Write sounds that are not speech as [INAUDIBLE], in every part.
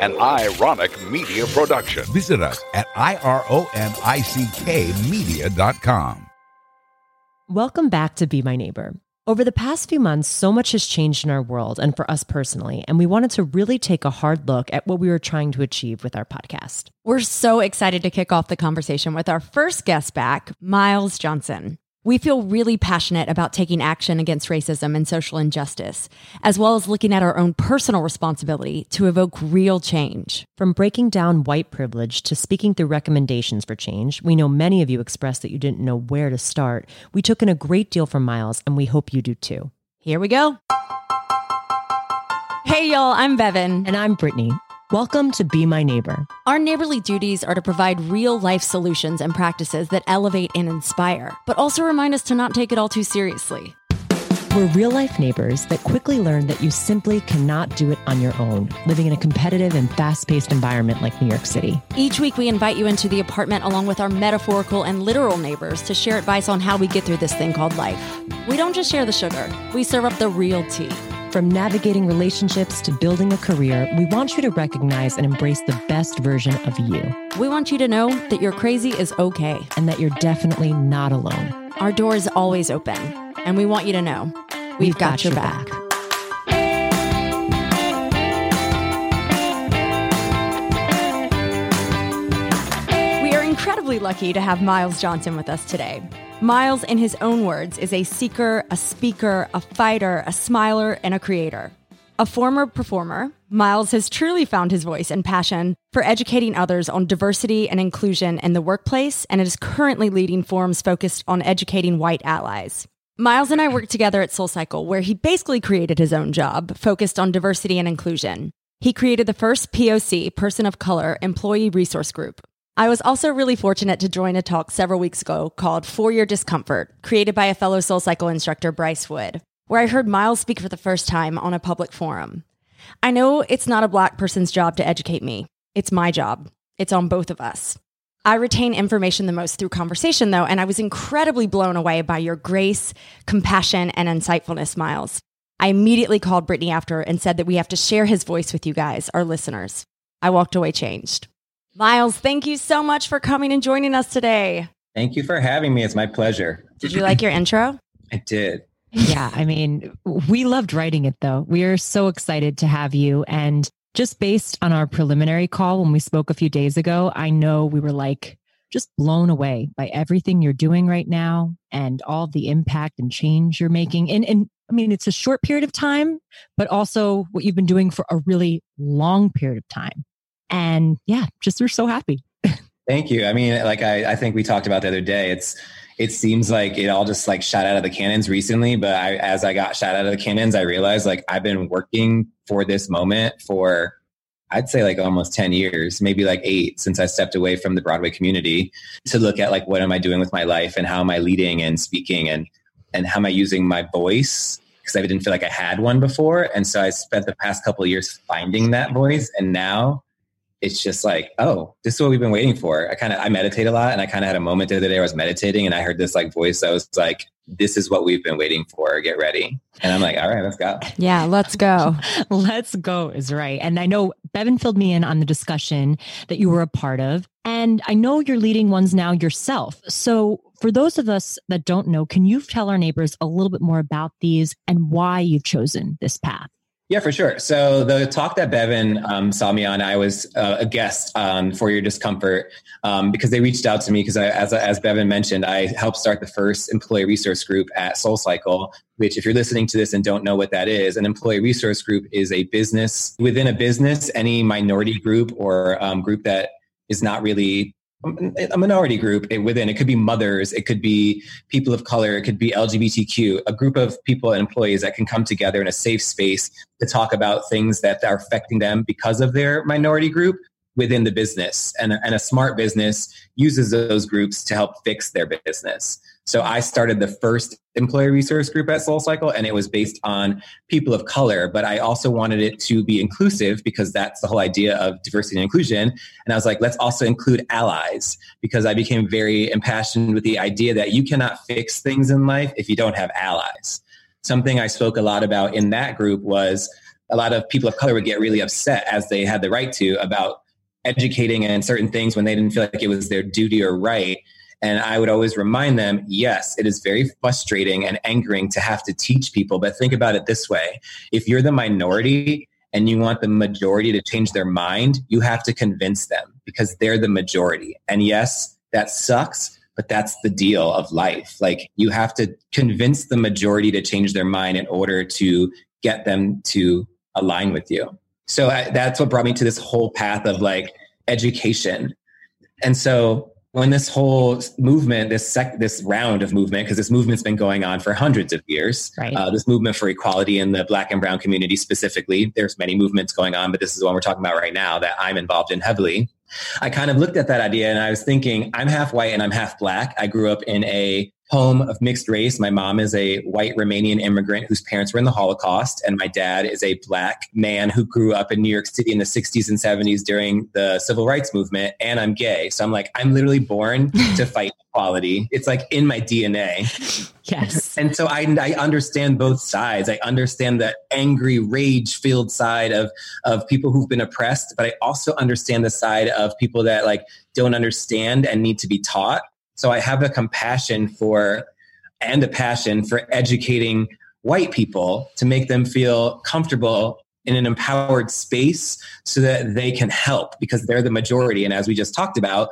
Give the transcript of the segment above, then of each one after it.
an ironic media production. Visit us at ironickmedia.com. Welcome back to Be My Neighbor. Over the past few months, so much has changed in our world and for us personally, and we wanted to really take a hard look at what we were trying to achieve with our podcast. We're so excited to kick off the conversation with our first guest back, Miles Johnson. We feel really passionate about taking action against racism and social injustice, as well as looking at our own personal responsibility to evoke real change. From breaking down white privilege to speaking through recommendations for change, we know many of you expressed that you didn't know where to start. We took in a great deal from Miles, and we hope you do too. Here we go. Hey, y'all, I'm Bevan. And I'm Brittany. Welcome to Be My Neighbor. Our neighborly duties are to provide real life solutions and practices that elevate and inspire, but also remind us to not take it all too seriously. We're real life neighbors that quickly learn that you simply cannot do it on your own, living in a competitive and fast paced environment like New York City. Each week, we invite you into the apartment along with our metaphorical and literal neighbors to share advice on how we get through this thing called life. We don't just share the sugar, we serve up the real tea. From navigating relationships to building a career, we want you to recognize and embrace the best version of you. We want you to know that your crazy is okay and that you're definitely not alone. Our door is always open, and we want you to know we've, we've got, got, your, back. back. We are incredibly lucky to have Miles Johnson with us today. Miles, in his own words, is a seeker, a speaker, a fighter, a smiler, and a creator. A former performer, Miles has truly found his voice and passion for educating others on diversity and inclusion in the workplace and is currently leading forums focused on educating white allies. Miles and I worked together at SoulCycle, where he basically created his own job focused on diversity and inclusion. He created the first POC, person of color, employee resource group. I was also really fortunate to join a talk several weeks ago called For Your Discomfort, created by a fellow SoulCycle instructor, Bryce Wood, where I heard Miles speak for the first time on a public forum. I know it's not a black person's job to educate me. It's my job. It's on both of us. I retain information the most through conversation, though, and I was incredibly blown away by your grace, compassion, and insightfulness, Miles. I immediately called Brittany after and said that we have to share his voice with you guys, our listeners. I walked away changed. Miles, thank you so much for coming and joining us today. Thank you for having me. It's my pleasure. Did you like your intro? [LAUGHS] I did. Yeah, I mean, we loved writing it though. We are so excited to have you. And just based on our preliminary call when we spoke a few days ago, I know we were like just blown away by everything you're doing right now and all the impact and change you're making. And, and I mean, it's a short period of time, but also what you've been doing for a really long period of time. And yeah, just we're so happy. Thank you. I mean, like I, I think we talked about the other day, it's it seems like it all just like shot out of the cannons recently. But I, as I got shot out of the cannons, I realized like I've been working for this moment for I'd say like almost 10 years, maybe like eight since I stepped away from the Broadway community to look at like what am I doing with my life and how am I leading and speaking and and how am I using my voice because I didn't feel like I had one before. And so I spent the past couple years finding that voice and now it's just like, oh, this is what we've been waiting for. I kind of I meditate a lot, and I kind of had a moment the other day I was meditating, and I heard this like voice that was like, "This is what we've been waiting for. Get ready." And I'm like, "All right, let's go." Yeah, let's go. [LAUGHS] let's go is right. And I know Bevan filled me in on the discussion that you were a part of, and I know you're leading ones now yourself. So for those of us that don't know, can you tell our neighbors a little bit more about these and why you've chosen this path? Yeah, for sure. So the talk that Bevan um, saw me on, I was uh, a guest um, for your discomfort um, because they reached out to me because as as Bevan mentioned, I helped start the first employee resource group at SoulCycle. Which, if you're listening to this and don't know what that is, an employee resource group is a business within a business, any minority group or um, group that is not really a minority group eh, within it could be mothers it could be people of color it could be lgbtq a group of people and employees that can come together in a safe space to talk about things that are affecting them because of their minority group within the business. And, and a smart business uses those groups to help fix their business so I started the first employee resource group at SoulCycle, and it was based on people of color. But I also wanted it to be inclusive because that's the whole idea of diversity and inclusion. And I was like, let's also include allies because I became very impassioned with the idea that you cannot fix things in life if you don't have allies. Something I spoke a lot about in that group was a lot of people of color would get really upset as they had the right to about educating and certain things when they didn't feel like it was their duty or right. And I would always remind them, yes, it is very frustrating and angering to have to teach people, but think about it this way. If you're the minority and you want the majority to change their mind, you have to convince them because they're the majority. And yes, that sucks, but that's the deal of life. Like you have to convince the majority to change their mind in order to get them to align with you. So I, that's what brought me to this whole path of like education. And so when this whole movement, this sec, this round of movement, because this movement's been going on for hundreds of years, right. uh, this movement for equality in the Black and Brown community specifically. There's many movements going on, but this is the one we're talking about right now that I'm involved in heavily. I kind of looked at that idea and I was thinking, I'm half white and I'm half black. I grew up in a home of mixed race. My mom is a white Romanian immigrant whose parents were in the Holocaust, and my dad is a black man who grew up in New York City in the 60s and 70s during the civil rights movement. And I'm gay. So I'm like, I'm literally born [LAUGHS] to fight equality. It's like in my DNA. Yes. And so I, I understand both sides. I understand the angry, rage filled side of, of people who've been oppressed, but I also understand the side of people that like don't understand and need to be taught so I have a compassion for and a passion for educating white people to make them feel comfortable in an empowered space so that they can help because they're the majority. And as we just talked about,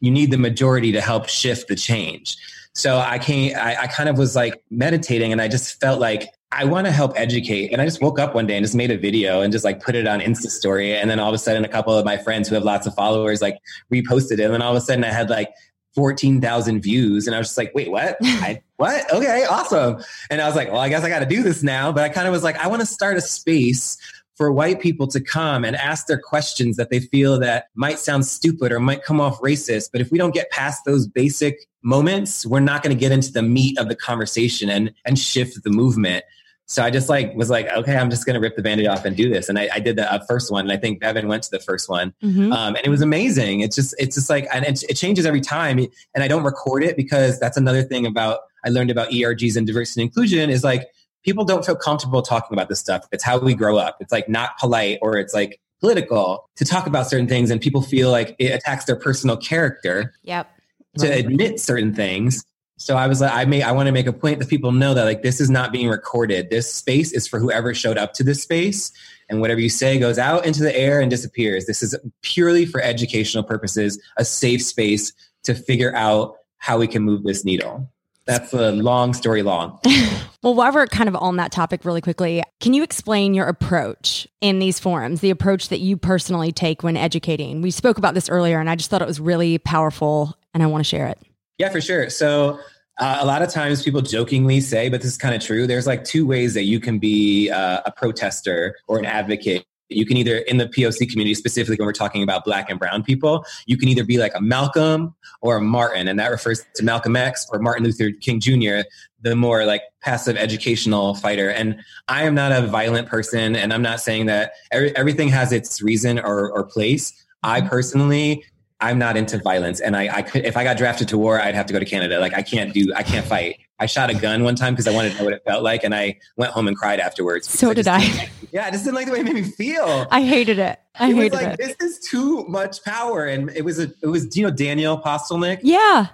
you need the majority to help shift the change. So I came, I, I kind of was like meditating and I just felt like I want to help educate. And I just woke up one day and just made a video and just like put it on Insta story. And then all of a sudden, a couple of my friends who have lots of followers like reposted it. And then all of a sudden, I had like 14,000 views. And I was just like, wait, what? [LAUGHS] I, what? Okay, awesome. And I was like, well, I guess I got to do this now. But I kind of was like, I want to start a space for white people to come and ask their questions that they feel that might sound stupid or might come off racist. But if we don't get past those basic moments, we're not going to get into the meat of the conversation and, and shift the movement. So I just like was like, okay, I'm just going to rip the bandage off and do this. And I, I did the uh, first one. And I think Bevan went to the first one, mm-hmm. um, and it was amazing. It's just, it's just like, and it, it, changes every time. And I don't record it because that's another thing about I learned about ERGs and diversity and inclusion is like people don't feel comfortable talking about this stuff. It's how we grow up. It's like not polite or it's like political to talk about certain things, and people feel like it attacks their personal character. Yep. To admit certain things so I was like, I may, I want to make a point that people know that like this is not being recorded. This space is for whoever showed up to this space, and whatever you say goes out into the air and disappears. This is purely for educational purposes, a safe space to figure out how we can move this needle. That's a long story long. [LAUGHS] well, while we're kind of on that topic really quickly, can you explain your approach in these forums, the approach that you personally take when educating? We spoke about this earlier, and I just thought it was really powerful, and I want to share it. Yeah, for sure. So uh, a lot of times people jokingly say, but this is kind of true. There's like two ways that you can be uh, a protester or an advocate. You can either, in the POC community, specifically when we're talking about black and brown people, you can either be like a Malcolm or a Martin, and that refers to Malcolm X or Martin Luther King Jr., the more like passive educational fighter. And I am not a violent person, and I'm not saying that every, everything has its reason or, or place. I personally I'm not into violence, and I, I could if I got drafted to war, I'd have to go to Canada. Like I can't do, I can't fight. I shot a gun one time because I wanted to know what it felt like, and I went home and cried afterwards. So I did I. Like, yeah, I just didn't like the way it made me feel. I hated it. I it hated was like, it. This is too much power, and it was a, it was you know Daniel Postelnick. Yeah,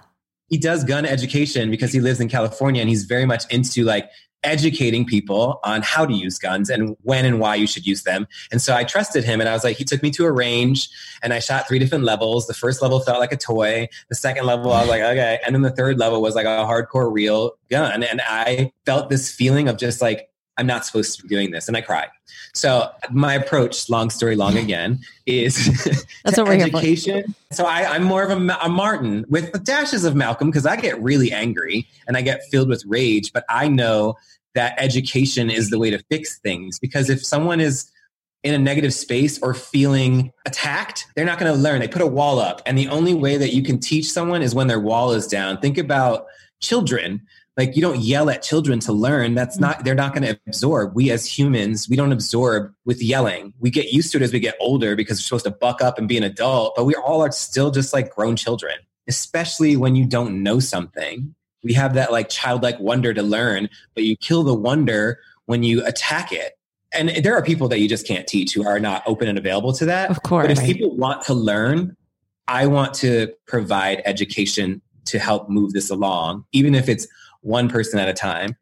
he does gun education because he lives in California, and he's very much into like educating people on how to use guns and when and why you should use them. And so I trusted him and I was like, he took me to a range and I shot three different levels. The first level felt like a toy. The second level, I was like, okay. And then the third level was like a hardcore real gun. And I felt this feeling of just like, I'm not supposed to be doing this. And I cried. So my approach, long story long again, is [LAUGHS] That's what education. So I, am more of a, a Martin with the dashes of Malcolm because I get really angry and I get filled with rage. But I know that education is the way to fix things because if someone is in a negative space or feeling attacked, they're not going to learn. They put a wall up. And the only way that you can teach someone is when their wall is down. Think about children. Like you don't yell at children to learn. That's mm. not, they're not going to absorb. We as humans, we don't absorb with yelling. We get used to it as we get older because we're supposed to buck up and be an adult, but we all are still just like grown children, especially when you don't know something we have that like childlike wonder to learn, but you kill the wonder when you attack it. and there are people that you just can't teach who are not open and available to that. Of course. But if people want to learn, I want to provide education to help move this along, even if it's one person at a time.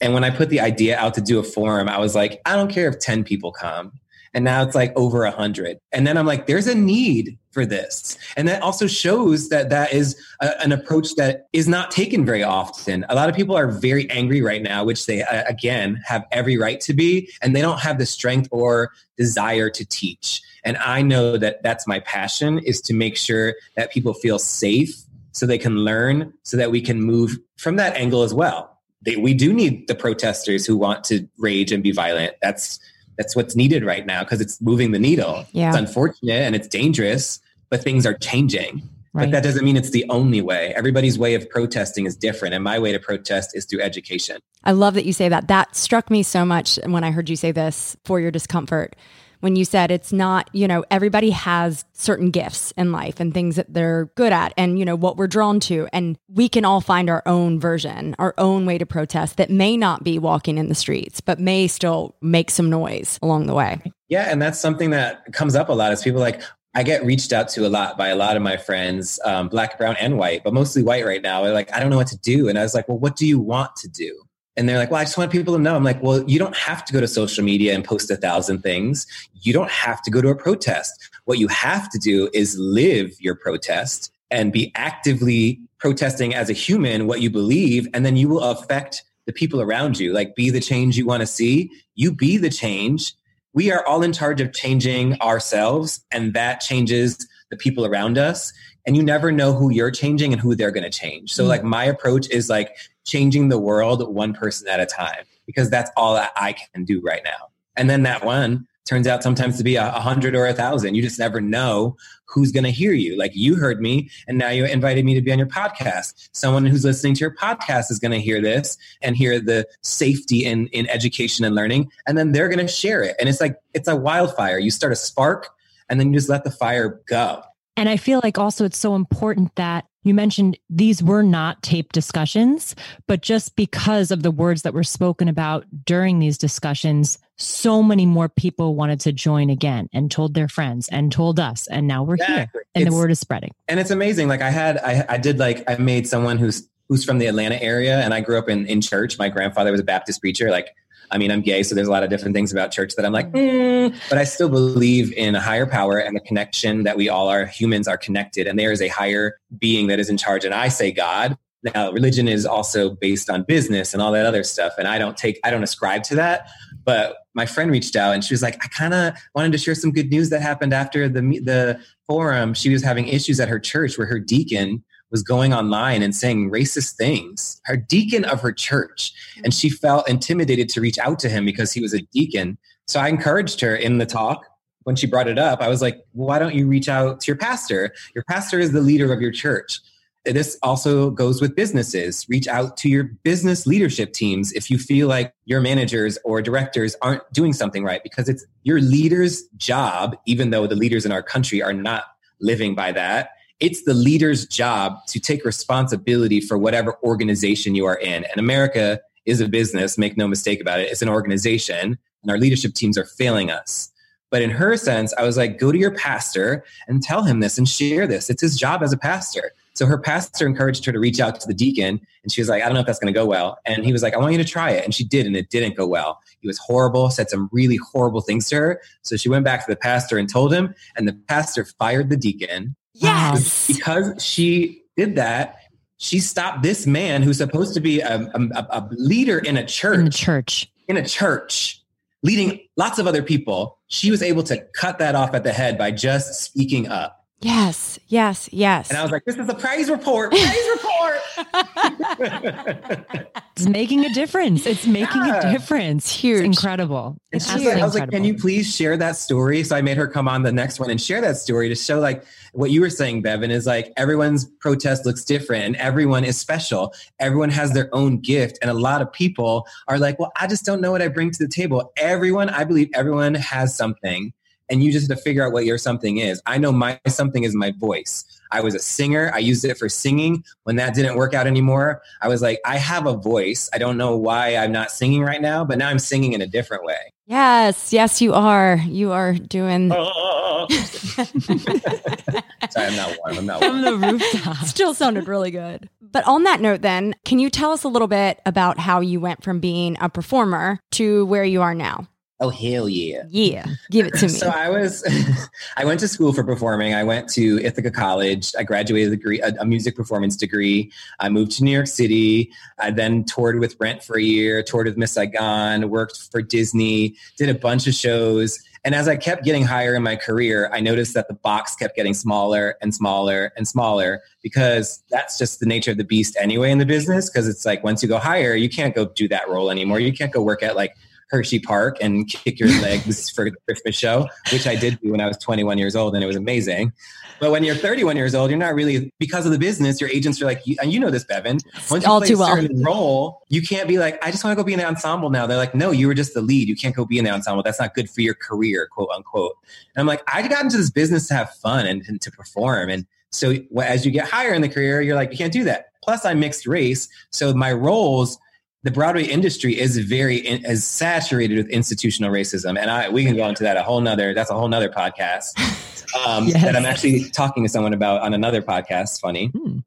And when I put the idea out to do a forum, I was like, I don't care if 10 people come. And now it's like over a hundred. And then I'm like, there's a need for this. And that also shows that that is a, an approach that is not taken very often. A lot of people are very angry right now, which they, again, have every right to be. And they don't have the strength or desire to teach. And I know that that's my passion is to make sure that people feel safe so they can learn so that we can move from that angle as well. They, we do need the protesters who want to rage and be violent. That's that's what's needed right now because it's moving the needle. Yeah. It's unfortunate and it's dangerous, but things are changing. Right. But that doesn't mean it's the only way. Everybody's way of protesting is different. And my way to protest is through education. I love that you say that. That struck me so much when I heard you say this for your discomfort. When you said it's not, you know, everybody has certain gifts in life and things that they're good at and, you know, what we're drawn to. And we can all find our own version, our own way to protest that may not be walking in the streets, but may still make some noise along the way. Yeah. And that's something that comes up a lot is people like, I get reached out to a lot by a lot of my friends, um, black, brown, and white, but mostly white right now. They're like, I don't know what to do. And I was like, well, what do you want to do? And they're like, well, I just want people to know. I'm like, well, you don't have to go to social media and post a thousand things. You don't have to go to a protest. What you have to do is live your protest and be actively protesting as a human what you believe. And then you will affect the people around you. Like, be the change you want to see. You be the change. We are all in charge of changing ourselves, and that changes the people around us. And you never know who you're changing and who they're going to change. So, like, my approach is like changing the world one person at a time because that's all that I can do right now. And then that one turns out sometimes to be a, hundred or a thousand. You just never know who's going to hear you. Like you heard me, and now you invited me to be on your podcast. Someone who's listening to your podcast is going to hear this and hear the safety in in education and learning, and then they're going to share it. And it's like it's a wildfire. You start a spark, and then you just let the fire go. And I feel like also it's so important that you mentioned these were not taped discussions, but just because of the words that were spoken about during these discussions, so many more people wanted to join again and told their friends and told us. And now we're here Exactly. and the word is spreading. and it's amazing. Like I had, I, I did like I made someone who's who's from the Atlanta area, and I grew up in in church. My grandfather was a Baptist preacher. Like, I mean, I'm gay, so there's a lot of different things about church that I'm like, mm, but I still believe in a higher power and the connection that we all are. Humans are connected, and there is a higher being that is in charge. And I say God. Now, religion is also based on business and all that other stuff, and I don't take, I don't ascribe to that. But my friend reached out and she was like, I kind of wanted to share some good news that happened after the the forum. She was having issues at her church where her deacon was going online and saying racist things. Her deacon of her church, and she felt intimidated to reach out to him because he was a deacon. So I encouraged her in the talk when she brought it up. I was like, well, "Why don't you reach out to your pastor? Your pastor is the leader of your church." This also goes with businesses. Reach out to your business leadership teams if you feel like your managers or directors aren't doing something right, because it's your leader's job, even though the leaders in our country are not living by that. It's the leader's job to take responsibility for whatever organization you are in. And America is a business, make no mistake about it. It's an organization, and our leadership teams are failing us. But in her sense, I was like, go to your pastor and tell him this and share this. It's his job as a pastor. So her pastor encouraged her to reach out to the deacon, and she was like, I don't know if that's going to go well. And he was like, I want you to try it. And she did, and it didn't go well. He was horrible, said some really horrible things to her. So she went back to the pastor and told him, and the pastor fired the deacon. Um, yes. Because she did that, she stopped this man who's supposed to be a, a, a leader in a church In a church. in a church leading lots of other people, she was able to cut that off at the head by just speaking up. Yes. Yes. Yes. And I was like, this is a praise report, praise report. [LAUGHS] It's making a difference. It's making Yeah. a difference. Huge. It's incredible. It's she was like- I was like, can you please share that story? So I made her come on the next one and share that story to show like what you were saying, Bevan, is like everyone's protest looks different and everyone is special. Everyone has their own gift. And a lot of people are like, well, I just don't know what I bring to the table. Everyone, I believe everyone has something. And you just have to figure out what your something is. I know my something is my voice. I was a singer. I used it for singing. When that didn't work out anymore, I was like, I have a voice. I don't know why I'm not singing right now, but now I'm singing in a different way. Yes, yes, you are. You are doing. Oh, oh, oh, Sorry, I'm not warm. I'm not warm. From the rooftop. [LAUGHS] Still sounded really good. But on that note, then, can you tell us a little bit about how you went from being a performer to where you are now? Oh hell yeah! Yeah, give it to me. So I was, [LAUGHS] I went to school for performing. I went to Ithaca College. I graduated a, degree, a, a music performance degree. I moved to New York City. I then toured with Rent for a year, toured with Miss Saigon, worked for Disney, did a bunch of shows. And as I kept getting higher in my career, I noticed that the box kept getting smaller and smaller and smaller because that's just the nature of the beast anyway in the business. Because it's like once you go higher, you can't go do that role anymore. You can't go work at like Hershey Park and kick your legs [LAUGHS] for the Christmas show, which I did do when I was 21 years old, and it was amazing. But when you're 31 years old, you're not really because of the business. Your agents are like, and you know this, Bevan. Once you All play too a well. certain role, you can't be like, I just want to go be in the ensemble now. They're like, no, you were just the lead. You can't go be in the ensemble. That's not good for your career, quote unquote. And I'm like, I got into this business to have fun and, and to perform. And so as you get higher in the career, you're like, you can't do that. Plus, I'm mixed race, so my roles the Broadway industry is very in, is saturated with institutional racism, and I we can go into that a whole nother. That's a whole nother podcast [LAUGHS] um, Yes. that I'm actually talking to someone about on another podcast. Funny, Hmm.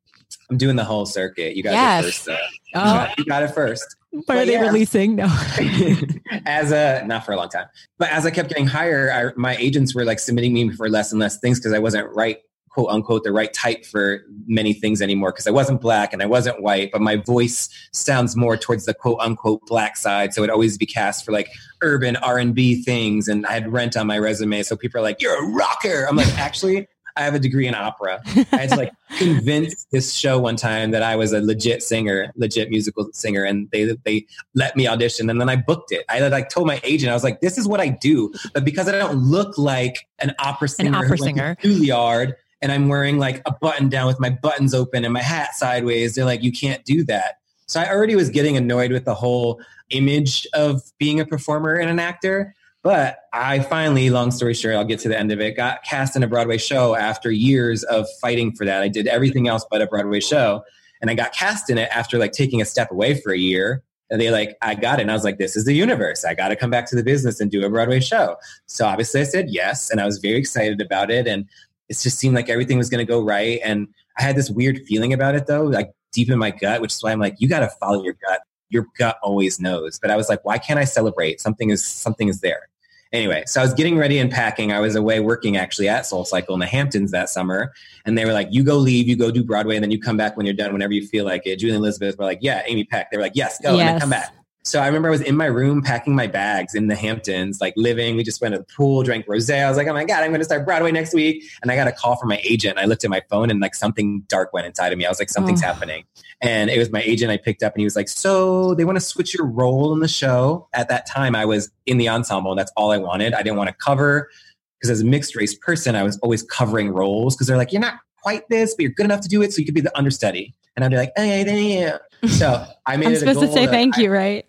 I'm doing the whole circuit. You got Yes. it first. though. Oh, you got it first. what But are they yeah. releasing? No. [LAUGHS] as a not for a long time, but as I kept getting higher, I, my agents were like submitting me for less and less things because I wasn't right, quote unquote, the right type for many things anymore because I wasn't black and I wasn't white, but my voice sounds more towards the quote unquote black side, so it always be cast for like urban R and B things, and I had rent on my resume, so people are like, "You're a rocker." I'm like, actually. I have a degree in opera. I had to like [LAUGHS] convince this show one time that I was a legit singer, legit musical singer, and they they let me audition, and then I booked it. I like told my agent, I was like, "This is what I do," but because I don't look like an opera singer, opera like a singer. Juilliard, and I'm wearing like a button down with my buttons open and my hat sideways, they're like, "You can't do that." So I already was getting annoyed with the whole image of being a performer and an actor. But I finally, long story short, I'll get to the end of it, got cast in a Broadway show after years of fighting for that. I did everything else but a Broadway show. And I got cast in it after like taking a step away for a year. And they like, I got it. And I was like, this is the universe. I got to come back to the business and do a Broadway show. So obviously I said yes. And I was very excited about it. And it just seemed like everything was going to go right. And I had this weird feeling about it though, like deep in my gut, which is why I'm like, you got to follow your gut. Your gut always knows. But I was like, why can't I celebrate? Something is, something is there. Anyway, so I was getting ready and packing. I was away working actually at Soul Cycle in the Hamptons that summer. And they were like, you go leave, you go do Broadway, and then you come back when you're done, whenever you feel like it. Julie and Elizabeth were like, yeah, Amy Peck. They were like, yes, go, and then come back. So I remember I was in my room packing my bags in the Hamptons, like living. We just went to the pool, drank rosé. I was like, oh my God, I'm going to start Broadway next week. And I got a call from my agent. I looked at my phone and like something dark went inside of me. I was like, something's Oh. happening. And it was my agent I picked up and he was like, so they want to switch your role in the show. At that time, I was in the ensemble and that's all I wanted. I didn't want to cover because as a mixed race person, I was always covering roles because they're like, you're not quite this, but you're good enough to do it. So you could be the understudy. And I'd be like, hey, yeah. So I made I'm it a supposed to say thank I- you, right?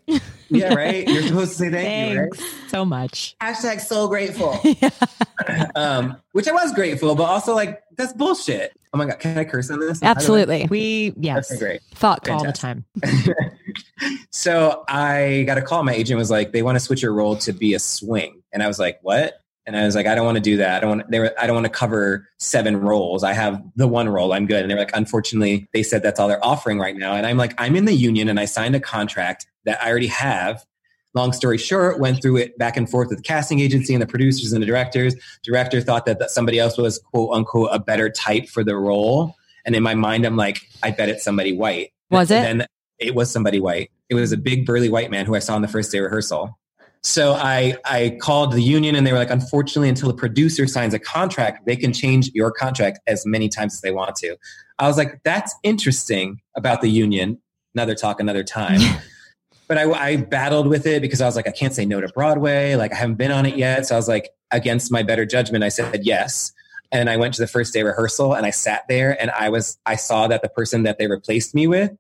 yeah, right. You're supposed to say thank you, right? Thanks so much. Hashtag so grateful. [LAUGHS] [LAUGHS] um, which I was grateful, but also like that's bullshit. Oh my god, can I curse on this? Absolutely. We yes, Okay, great. Fuck. all the time. [LAUGHS] so I got a call. My agent was like, they want to switch your role to be a swing, and I was like, what? And I was like, I don't want to do that. I don't want. They were. I don't want to cover seven roles. I have the one role. I'm good. And they're like, unfortunately, they said that's all they're offering right now. And I'm like, I'm in the union, and I signed a contract that I already have. Long story short, went through it back and forth with the casting agency and the producers and the directors. Director thought that, that somebody else was quote unquote a better type for the role. And in my mind, I'm like, I bet it's somebody white. Was it? And then it was somebody white. It was a big burly white man who I saw on the first day rehearsal. So I I called the union and they were like, unfortunately, until a producer signs a contract, they can change your contract as many times as they want to. I was like, that's interesting about the union. Another talk, another time. [LAUGHS] but I, I battled with it because I was like, I can't say no to Broadway. Like I haven't been on it yet. So I was like, against my better judgment, I said yes. And I went to the first day rehearsal and I sat there and I was I saw that the person that they replaced me with,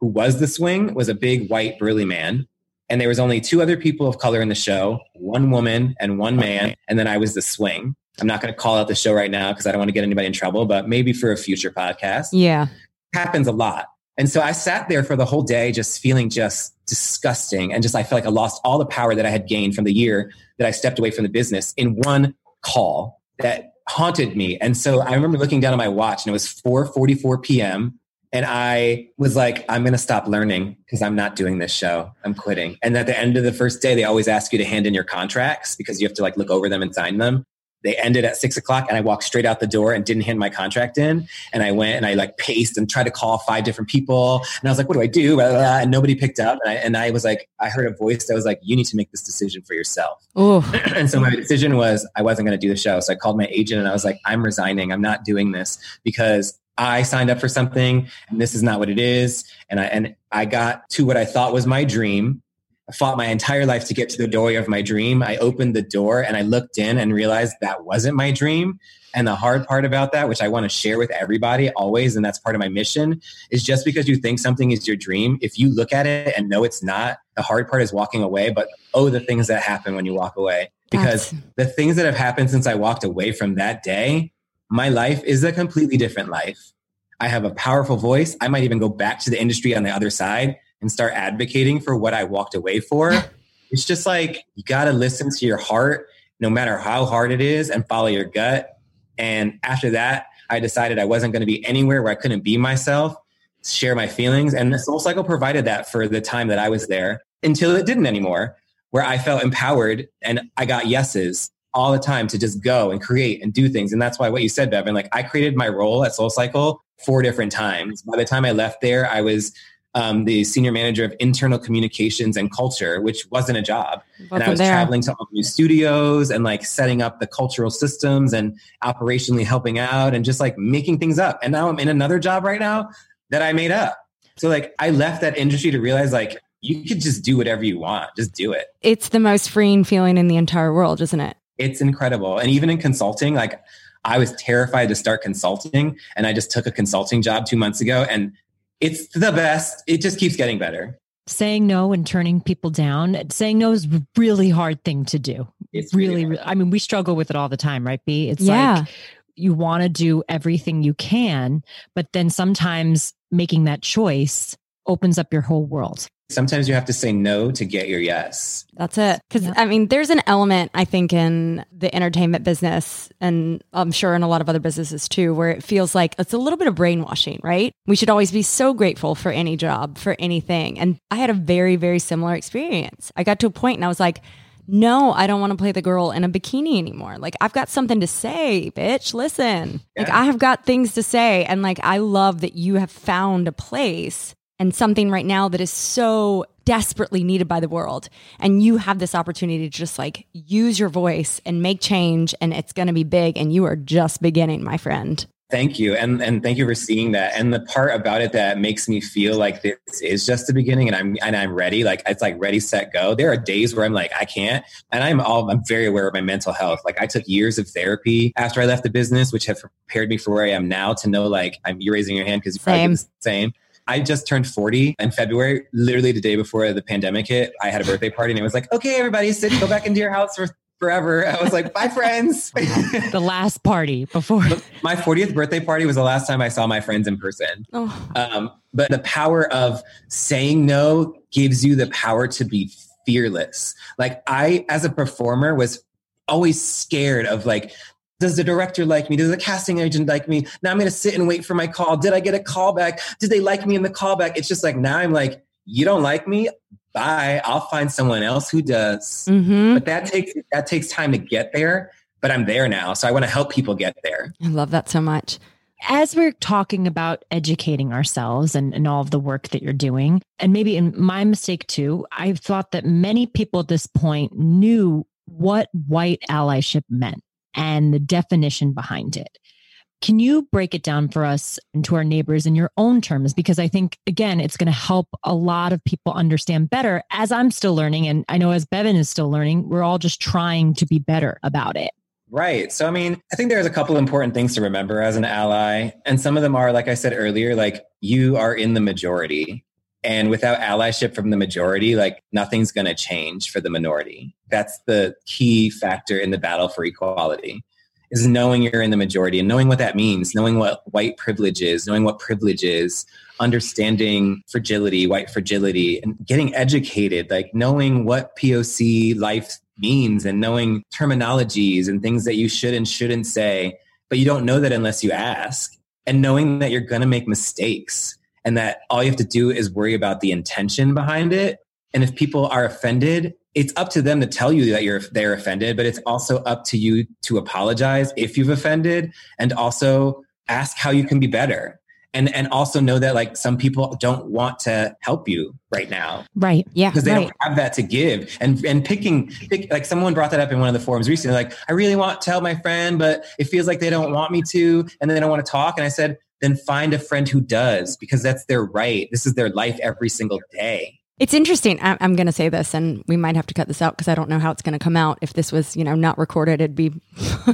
who was the swing, was a big white burly man. And there was only two other people of color in the show, one woman and one man, and then I was the swing. I'm not going to call out the show right now because I don't want to get anybody in trouble, but maybe for a future podcast Yeah. happens a lot. And so I sat there for the whole day just feeling just disgusting. And just, I felt like I lost all the power that I had gained from the year that I stepped away from the business in one call that haunted me. And so I remember looking down at my watch and it was 4:44 p.m. and I was like I'm going to stop learning because I'm not doing this show. I'm quitting. And at the end of the first day they always ask you to hand in your contracts because you have to like look over them and sign them they ended at six o'clock and I walked straight out the door and didn't hand my contract in. And I went and I like paced and tried to call five different people. And I was like, what do I do? Blah, blah, blah. And nobody picked up. And I, and I was like, I heard a voice that was like, you need to make this decision for yourself. [CLEARS THROAT] and so my decision was I wasn't going to do the show. So I called my agent and I was like, I'm resigning. I'm not doing this because I signed up for something and this is not what it is. And I, and I got to what I thought was my dream I fought my entire life to get to the doorway of my dream. I opened the door and I looked in and realized that wasn't my dream. And the hard part about that, which I want to share with everybody always, and that's part of my mission, is just because you think something is your dream, if you look at it and know it's not, the hard part is walking away. But oh, the things that happen when you walk away. Because that's... the things that have happened since I walked away from that day, my life is a completely different life. I have a powerful voice. I might even go back to the industry on the other side and start advocating for what I walked away for. [LAUGHS] it's just like you got to listen to your heart no matter how hard it is and follow your gut. And after that, I decided I wasn't going to be anywhere where I couldn't be myself, share my feelings. And the Soul Cycle provided that for the time that I was there until it didn't anymore, where I felt empowered and I got yeses all the time to just go and create and do things. And that's why what you said, Bevan, like I created my role at Soul Cycle four different times. By the time I left there, I was um, the senior manager of internal communications and culture, which wasn't a job. And I was there. traveling to all new studios and like setting up the cultural systems and operationally helping out and just like making things up. And now I'm in another job right now that I made up. So like I left that industry to realize like you could just do whatever you want, just do it. It's the most freeing feeling in the entire world, isn't it? It's incredible. And even in consulting, like I was terrified to start consulting and I just took a consulting job two months ago and it's the best. It just keeps getting better. Saying no and turning people down, saying no is a really hard thing to do. It's really, really I mean, we struggle with it all the time, right, B? It's yeah. like you want to do everything you can, but then sometimes making that choice opens up your whole world sometimes you have to say no to get your yes. That's it. Because, yeah. I mean, there's an element, I think, in the entertainment business, and I'm sure in a lot of other businesses too, where it feels like it's a little bit of brainwashing, right? We should always be so grateful for any job, for anything. And I had a very, very similar experience. I got to a point and I was like, no, I don't want to play the girl in a bikini anymore. Like, I've got something to say, bitch. Listen, yeah. like, I have got things to say. And like, I love that you have found a place and something right now that is so desperately needed by the world. And you have this opportunity to just like use your voice and make change, and it's going to be big. And you are just beginning, my friend. Thank you. And and thank you for seeing that. And the part about it that makes me feel like this is just the beginning and I'm and I'm ready. Like it's like ready, set, go. There are days where I'm like, I can't. And I'm all I'm very aware of my mental health. Like I took years of therapy after I left the business, which have prepared me for where I am now to know like I'm you raising your hand because you're probably the same. I just turned 40 in February, literally the day before the pandemic hit. I had a birthday party and it was like, okay, everybody sit, go back into your house for forever. I was like, bye, friends. [LAUGHS] the last party before my 40th birthday party was the last time I saw my friends in person. Oh. Um, but the power of saying no gives you the power to be fearless. Like I, as a performer, was always scared of like does the director like me? Does the casting agent like me? Now I'm going to sit and wait for my call. Did I get a call back? Did they like me in the callback? It's just like now I'm like, you don't like me? Bye. I'll find someone else who does. Mm-hmm. But that takes that takes time to get there. But I'm there now, so I want to help people get there. I love that so much. As we're talking about educating ourselves and, and all of the work that you're doing, and maybe in my mistake too, I thought that many people at this point knew what white allyship meant and the definition behind it. Can you break it down for us and to our neighbors in your own terms? Because I think, again, it's going to help a lot of people understand better as I'm still learning. And I know as Bevan is still learning, we're all just trying to be better about it. Right. So, I mean, I think there's a couple important things to remember as an ally. And some of them are, like I said earlier, like you are in the majority. And without allyship from the majority, like nothing's going to change for the minority. That's the key factor in the battle for equality. is knowing you're in the majority and knowing what that means, knowing what white privilege is, knowing what privilege is, understanding fragility, white fragility, and getting educated, like knowing what POC life means and knowing terminologies and things that you should and shouldn't say. But you don't know that unless you ask. And knowing that you're going to make mistakes and that all you have to do is worry about the intention behind it. And if people are offended, it's up to them to tell you that you're they're offended, but it's also up to you to apologize if you've offended and also ask how you can be better. And and also know that like some people don't want to help you right now. Right. Yeah. Because they right. don't have that to give. And and picking pick, like someone brought that up in one of the forums recently, like, I really want to help my friend, but it feels like they don't want me to, and they don't want to talk. And I said, then find a friend who does because that's their right. This is their life every single day. It's interesting. I'm going to say this, and we might have to cut this out because I don't know how it's going to come out. If this was, you know, not recorded, it'd be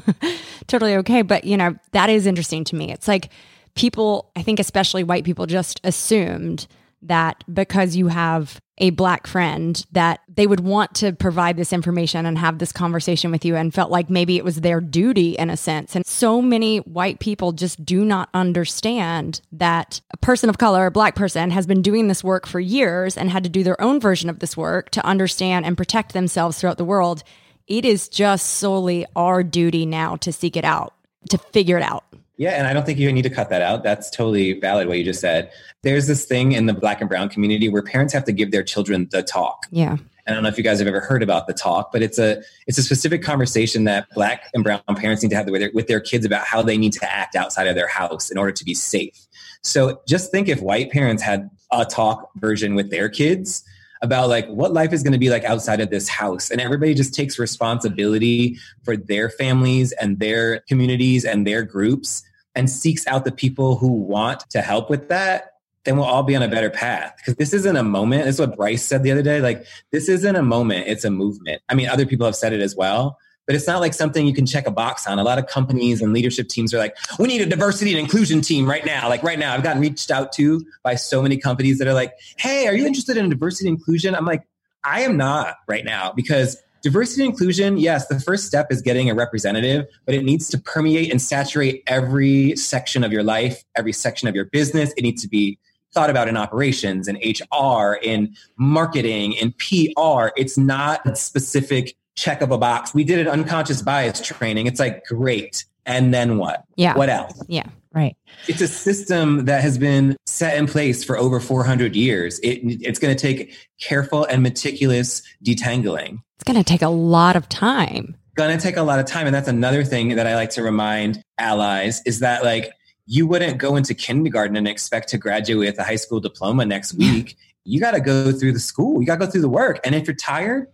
[LAUGHS] totally okay. But you know, that is interesting to me. It's like people, I think, especially white people, just assumed that because you have a black friend that they would want to provide this information and have this conversation with you and felt like maybe it was their duty in a sense. And so many white people just do not understand that a person of color a black person has been doing this work for years and had to do their own version of this work to understand and protect themselves throughout the world. It is just solely our duty now to seek it out to figure it out Yeah, and I don't think you need to cut that out. That's totally valid what you just said. There's this thing in the black and brown community where parents have to give their children the talk. yeah I don't know if you guys have ever heard about the talk, but it's a it's a specific conversation that black and brown parents need to have with their, with their kids about how they need to act outside of their house in order to be safe. So just think if white parents had a talk version with their kids about like what life is going to be like outside of this house. And everybody just takes responsibility for their families and their communities and their groups and seeks out the people who want to help with that then we'll all be on a better path. Because this isn't a moment. This is what bryce said the other day like this isn't a moment. It's a movement. I mean other people have said it as well but it's not like something you can check a box on. A lot of companies and leadership teams are like we need a diversity and inclusion team right now. Like right now i've gotten reached out to by so many companies that are like hey are you interested in diversity and inclusion? I'm like i am not right now. Because diversity and inclusion yes the first step is getting a representative but it needs to permeate and saturate every section of your life every section of your business. It needs to be thought about in operations in hr in marketing in pr it's not specific check of a box. We did an unconscious bias training. It's like great. And then what? Yeah. What else? Yeah. Right. it's a system that has been set in place for over 400 years. It, it's going to take careful and meticulous detangling. It's going to take a lot of time. Going to take a lot of time. And that's another thing that i like to remind allies is that like you wouldn't go into kindergarten and expect to graduate with a high school diploma next week. You got to go through the school. You got to go through the work. And if you're tired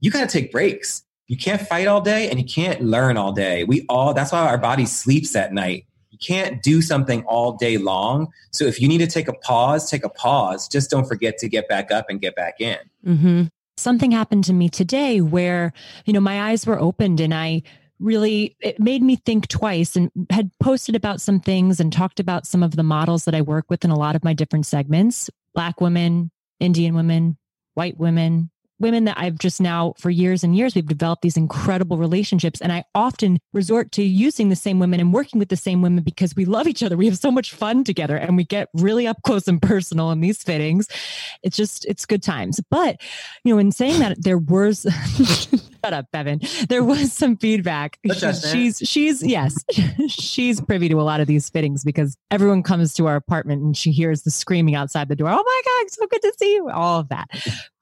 you got to take breaks. You can't fight all day and you can't learn all day. We all that's why our body sleeps at night. You can't do something all day long. So if you need to take a pause take a pause. Just don't forget to get back up and get back in. Mm-hmm. Something happened to me today where, you know, my eyes were opened and I really it made me think twice and had posted about some things and talked about some of the models that I work with in a lot of my different segments. Black women, Indian women, white women, women that I've just now for years and years we've developed these incredible relationships. And I often resort to using the same women and working with the same women because we love each other. We have so much fun together and we get really up close and personal in these fittings. It's just it's good times. But you know in saying that there was [LAUGHS] shut up Bevan there was some feedback. No she's she's yes [LAUGHS] she's privy to a lot of these fittings because everyone comes to our apartment and she hears the screaming outside the door. Oh my god so good to see you all of that.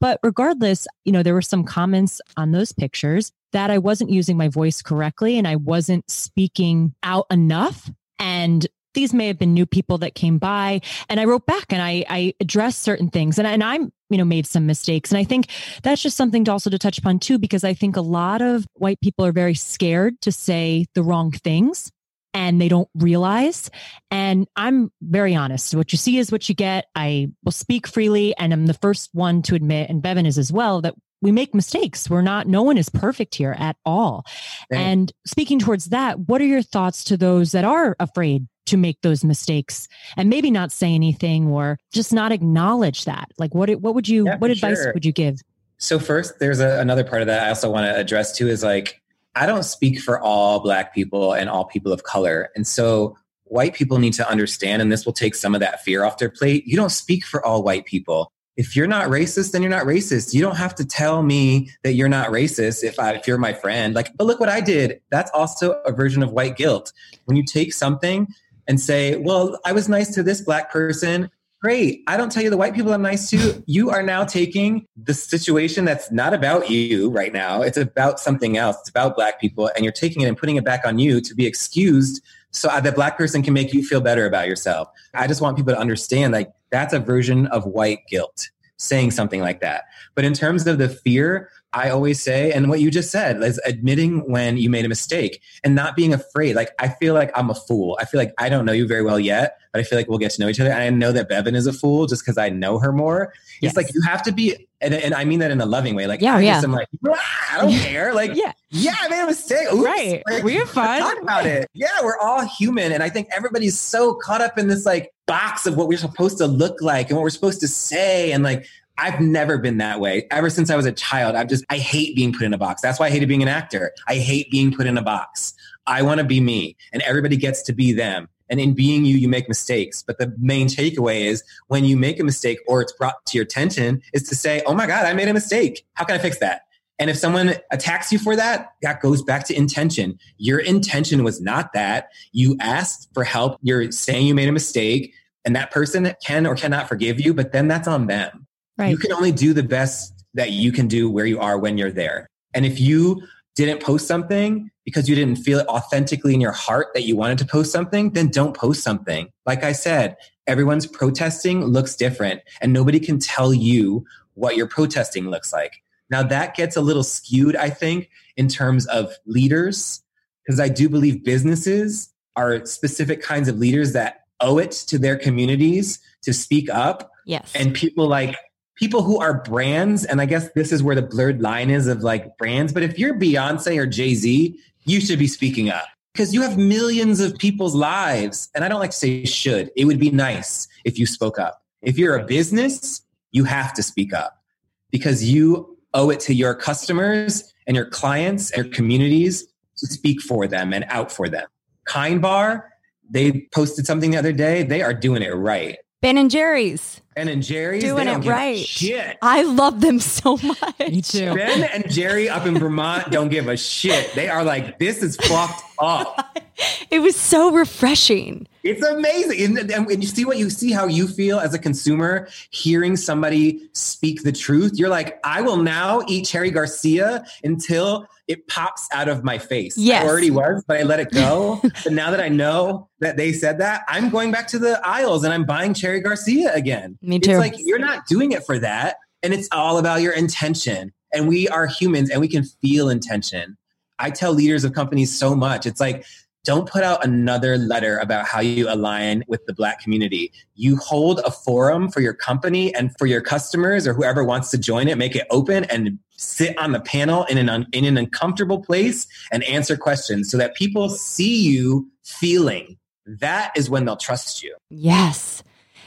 But regardless, you know, there were some comments on those pictures that I wasn't using my voice correctly and I wasn't speaking out enough. And these may have been new people that came by and I wrote back and I, I addressed certain things and, and I'm, you know, made some mistakes. And I think that's just something to also to touch upon too, because I think a lot of white people are very scared to say the wrong things and they don't realize. And I'm very honest. What you see is what you get. I will speak freely and I'm the first one to admit, and Bevan is as well, that we make mistakes. We're not, no one is perfect here at all. Right. And speaking towards that, what are your thoughts to those that are afraid to make those mistakes and maybe not say anything or just not acknowledge that? Like what, what would you, Yeah, what advice sure. would you give? So first, there's a, another part of that I also want to address too is like I don't speak for all black people and all people of color. And so white people need to understand, and this will take some of that fear off their plate. You don't speak for all white people. If you're not racist, then you're not racist. You don't have to tell me that you're not racist if I if you're my friend. Like, but look what I did. That's also a version of white guilt. When you take something and say, well, I was nice to this black person. Great. I don't tell you the white people I'm nice to. You are now taking the situation that's not about you right now. It's about something else. It's about black people. And you're taking it and putting it back on you to be excused so uh, that black person can make you feel better about yourself. I just want people to understand like that's a version of white guilt saying something like that. But in terms of the fear, I always say, and what you just said is admitting when you made a mistake and not being afraid. Like, I feel like I'm a fool. I feel like I don't know you very well yet, but I feel like we'll get to know each other. And I know that Bevan is a fool just because I know her more. Yes. It's like you have to be, and, and, I mean that in a loving way. Like, yeah, I yeah. I'm like, I don't [LAUGHS] care. Like, yeah, yeah, I made a mistake. Oops. Right. Like, we have fun. Talk about it. Yeah, we're all human. And I think everybody's so caught up in this like box of what we're supposed to look like and what we're supposed to say. And like, I've never been that way. Ever since I was a child, I've just, I hate being put in a box. That's why I hated being an actor. I hate being put in a box. I want to be me, and everybody gets to be them. And in being you, you make mistakes. But the main takeaway is when you make a mistake or it's brought to your attention, is to say, oh my God, I made a mistake. How can I fix that? And if someone attacks you for that, that goes back to intention. Your intention was not that. You asked for help. You're saying you made a mistake, and that person can or cannot forgive you, but then that's on them. Right. You can only do the best that you can do where you are when you're there. And if you didn't post something because you didn't feel it authentically in your heart that you wanted to post something, then don't post something. Like I said, everyone's protesting looks different and nobody can tell you what your protesting looks like. Now that gets a little skewed, I think, in terms of leaders, because I do believe businesses are specific kinds of leaders that owe it to their communities to speak up. Yes. And people like people who are brands, and I guess this is where the blurred line is of like brands, but if you're Beyonce or Jay Z, you should be speaking up because you have millions of people's lives. And I don't like to say should, it would be nice if you spoke up. If you're a business, you have to speak up because you owe it to your customers and your clients and your communities to speak for them and out for them. Kind Bar, they posted something the other day. They are doing it right. Ben and Jerry's. Ben and Jerry's doing it right. Shit. I love them so much. Me too. Ben and Jerry up in Vermont don't give a shit. They are like, this is fucked up. [LAUGHS] it was so refreshing. It's amazing. And, and, you see what you see how you feel as a consumer hearing somebody speak the truth. You're like, I will now eat Cherry Garcia until it pops out of my face. Yes. I already was, but I let it go. [LAUGHS] but now that I know that they said that, I'm going back to the aisles and I'm buying Cherry Garcia again. Me too. It's like you're not doing it for that. And it's all about your intention. And we are humans and we can feel intention. I tell leaders of companies so much. It's like, don't put out another letter about how you align with the black community. You hold a forum for your company and for your customers or whoever wants to join it, make it open and sit on the panel in an un, in an uncomfortable place and answer questions so that people see you feeling. That is when they'll trust you. Yes.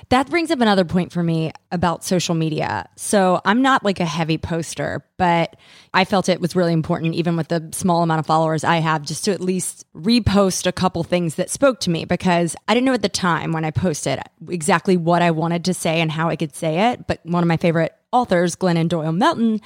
That brings up another point for me about social media. So I'm not like a heavy poster, but I felt it was really important, even with the small amount of followers I have, just to at least repost a couple things that spoke to me because I didn't know at the time when I posted exactly what I wanted to say and how I could say it. But one of my favorite authors, Glennon Doyle Melton,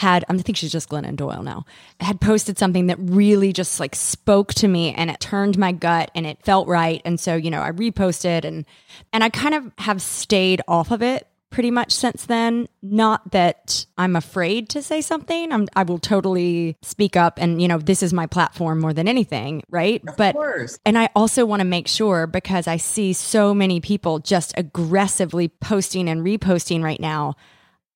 had um, I think she's just Glennon Doyle now had posted something that really just like spoke to me and it turned my gut and it felt right. And so you know I reposted and and I kind of have stayed off of it pretty much since then. Not that I'm afraid to say something. I'm I will totally speak up and you know this is my platform more than anything right? Of but course. and I also want to make sure because I see so many people just aggressively posting and reposting right now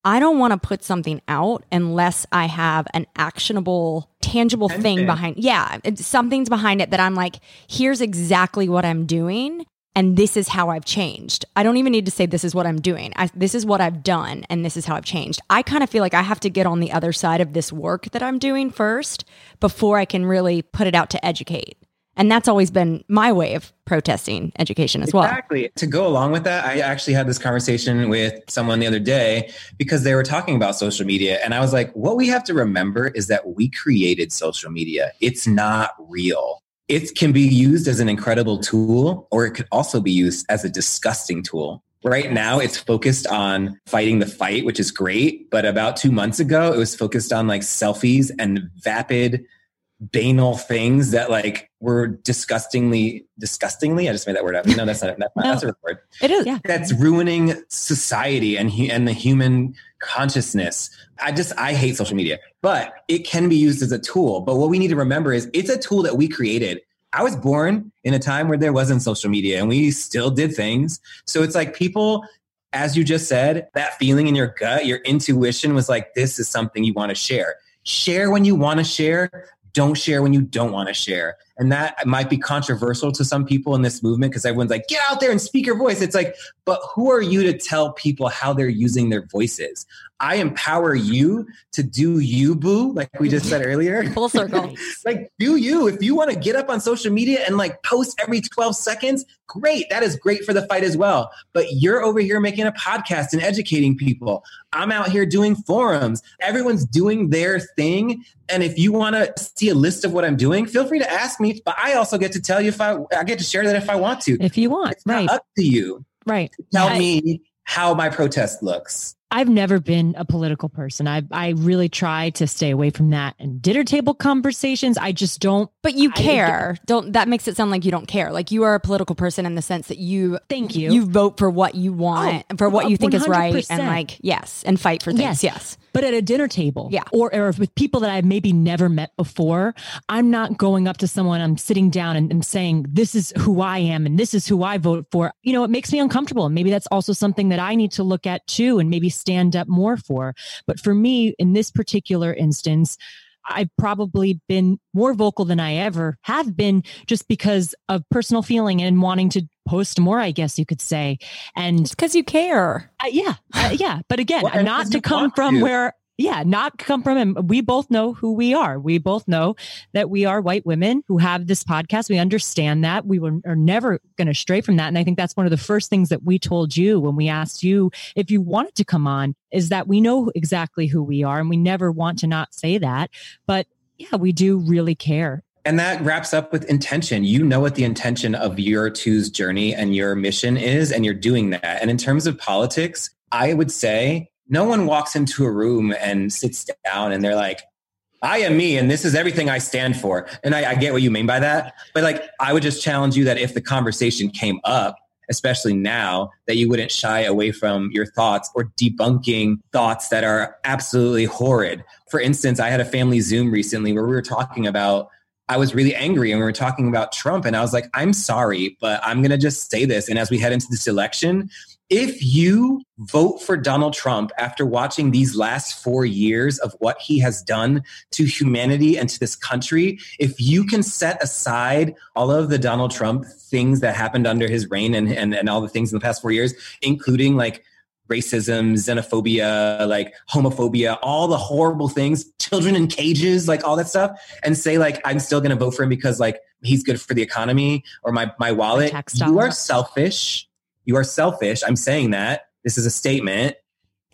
I don't want to put something out unless I have an actionable, tangible thing behind. Yeah, something's behind it that I'm like, here's exactly what I'm doing and this is how I've changed. I don't even need to say this is what I'm doing. I, this is what I've done and this is how I've changed. I kind of feel like I have to get on the other side of this work that I'm doing first before I can really put it out to educate. And that's always been my way of protesting education as well. Exactly. To go along with that, I actually had this conversation with someone the other day because they were talking about social media. And I was like, what we have to remember is that we created social media, it's not real. It can be used as an incredible tool, or it could also be used as a disgusting tool. Right now, it's focused on fighting the fight, which is great. But about two months ago, it was focused on like selfies and vapid banal things that like were disgustingly disgustingly? I just made that word up. No that's not that's, not, no, that's a word. It is. Yeah. That's ruining society and and the human consciousness. I just i hate social media but it can be used as a tool. But what we need to remember is it's a tool that we created. I was born in a time where there wasn't social media and we still did things. So it's like people as you just said that feeling in your gut your intuition was like this is something you want to share. Share when you want to share don't share when you don't want to share. And that might be controversial to some people in this movement because everyone's like, get out there and speak your voice. It's like, but who are you to tell people how they're using their voices? I empower you to do you, boo, like we just said [LAUGHS] earlier. Full circle. [LAUGHS] like, do you. If you want to get up on social media and like post every 12 seconds, great. That is great for the fight as well. But you're over here making a podcast and educating people. I'm out here doing forums. Everyone's doing their thing. And if you want to see a list of what I'm doing, feel free to ask me. But I also get to tell you if I, I get to share that if I want to. If you want, it's right. up to you. Right. tell yeah. me how my protest looks. I've never been a political person. I I really try to stay away from that and dinner table conversations. I just don't. But you care. Don't, don't that makes it sound like you don't care. Like you are a political person in the sense that you thank you. You vote for what you want, oh, for what uh, you think 100%. is right, and like yes, and fight for things. Yes. yes but at a dinner table yeah. or, or with people that I've maybe never met before, I'm not going up to someone, I'm sitting down and, and saying, this is who I am and this is who I vote for. You know, it makes me uncomfortable. And maybe that's also something that I need to look at too and maybe stand up more for. But for me, in this particular instance, I've probably been more vocal than I ever have been just because of personal feeling and wanting to post more, I guess you could say. And because you care. Uh, yeah. Uh, yeah. But again, well, not to come from to. where yeah, not come from him. We both know who we are. We both know that we are white women who have this podcast. We understand that. We were, are never going to stray from that. And I think that's one of the first things that we told you when we asked you if you wanted to come on is that we know exactly who we are and we never want to not say that. But yeah, we do really care. And that wraps up with intention. You know what the intention of your two's journey and your mission is, and you're doing that. And in terms of politics, I would say no one walks into a room and sits down and they're like, I am me and this is everything I stand for. And I, I, get what you mean by that. But like, I would just challenge you that if the conversation came up, especially now, that you wouldn't shy away from your thoughts or debunking thoughts that are absolutely horrid. For instance, I had a family Zoom recently where we were talking about I was really angry and we were talking about Trump. And I was like, I'm sorry, but I'm going to just say this. And as we head into this election, if you vote for Donald Trump after watching these last four years of what he has done to humanity and to this country, if you can set aside all of the Donald Trump things that happened under his reign and, and, and all the things in the past four years, including like racism, xenophobia, like homophobia, all the horrible things, children in cages, like all that stuff, and say like I'm still going to vote for him because like he's good for the economy or my my wallet. You are selfish you are selfish. I'm saying that. This is a statement.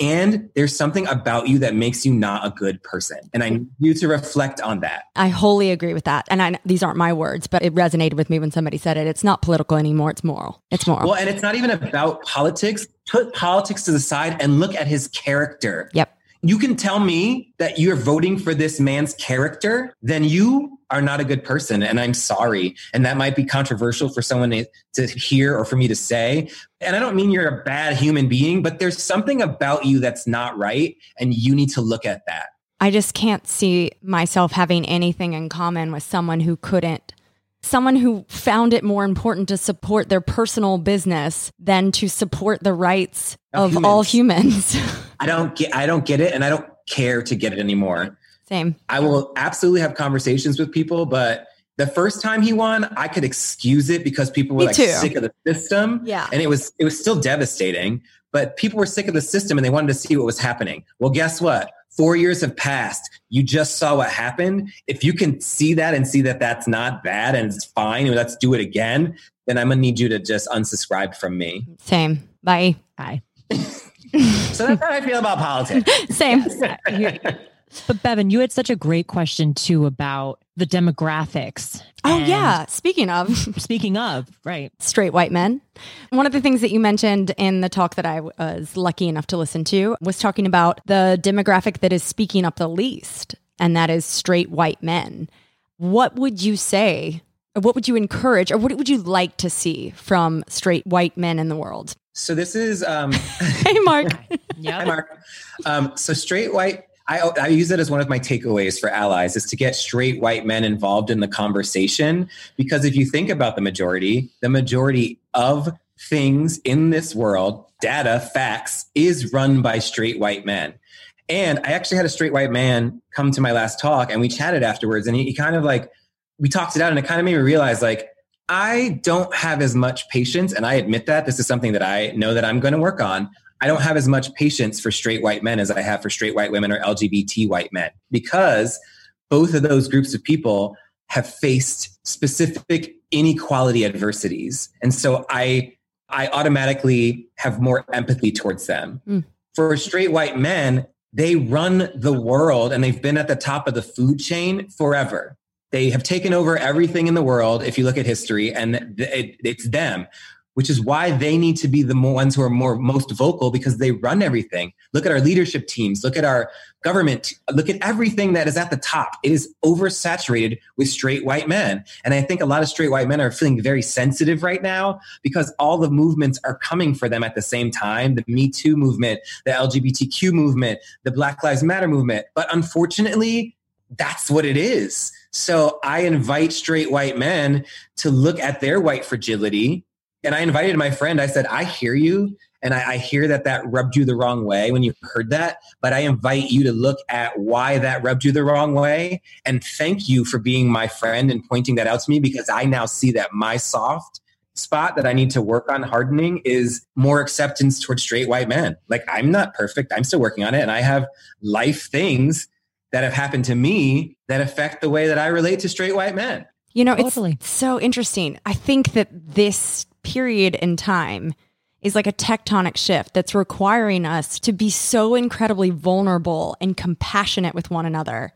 And there's something about you that makes you not a good person. And I need you to reflect on that. I wholly agree with that. And I, these aren't my words, but it resonated with me when somebody said it. It's not political anymore. It's moral. It's moral. Well, and it's not even about politics. Put politics to the side and look at his character. Yep. You can tell me that you're voting for this man's character, then you are not a good person and I'm sorry. And that might be controversial for someone to, hear or for me to say. And I don't mean you're a bad human being, but there's something about you that's not right. And you need to look at that. I just can't see myself having anything in common with someone who couldn't someone who found it more important to support their personal business than to support the rights of, of all humans. [LAUGHS] I don't get I don't get it and I don't care to get it anymore. Same. I will absolutely have conversations with people, but the first time he won, I could excuse it because people were Me like too. sick of the system. Yeah. And it was it was still devastating, but people were sick of the system and they wanted to see what was happening. Well, guess what? Four years have passed. You just saw what happened. If you can see that and see that that's not bad and it's fine, and let's do it again, then I'm gonna need you to just unsubscribe from me. Same. Bye. Bye. [LAUGHS] So that's how I feel about politics. [LAUGHS] Same. [LAUGHS] But Bevan, you had such a great question too about the demographics. Oh, And yeah. Speaking of [LAUGHS] Speaking of, right. straight white men, one of the things that you mentioned in the talk that I was lucky enough to listen to was talking about the demographic that is speaking up the least, and that is straight white men. What would you say? Or what would you encourage, or what would you like to see from straight white men in the world? So this is um, [LAUGHS] Hey, Mark. [LAUGHS] Hi, Yeah. Mark. Um, so straight white, I, I use it as one of my takeaways for allies is to get straight white men involved in the conversation. Because if you think about the majority, the majority of things in this world, data, facts, is run by straight white men. And I actually had a straight white man come to my last talk and we chatted afterwards and he, he kind of like, we talked it out and it kind of made me realize like, I don't have as much patience, and I admit that this is something that I know that I'm going to work on. I don't have as much patience for straight white men as I have for straight white women or LGBT white men because both of those groups of people have faced specific inequality adversities. And so I I automatically have more empathy towards them. Mm. For straight white men, they run the world and they've been at the top of the food chain forever. They have taken over everything in the world if you look at history and it, it's them which is why they need to be the ones who are more most vocal because they run everything. Look at our leadership teams, look at our government, look at everything that is at the top. It is oversaturated with straight white men. And I think a lot of straight white men are feeling very sensitive right now because all the movements are coming for them at the same time. The Me Too movement, the LGBTQ movement, the Black Lives Matter movement. But unfortunately, that's what it is. So I invite straight white men to look at their white fragility and I invited my friend. I said, I hear you. And I, I, hear that that rubbed you the wrong way when you heard that. But I invite you to look at why that rubbed you the wrong way. And thank you for being my friend and pointing that out to me because I now see that my soft spot that I need to work on hardening is more acceptance towards straight white men. Like I'm not perfect. I'm still working on it. And I have life things that have happened to me that affect the way that I relate to straight white men. You know, Totally. it's so interesting. I think that this period in time is like a tectonic shift that's requiring us to be so incredibly vulnerable and compassionate with one another.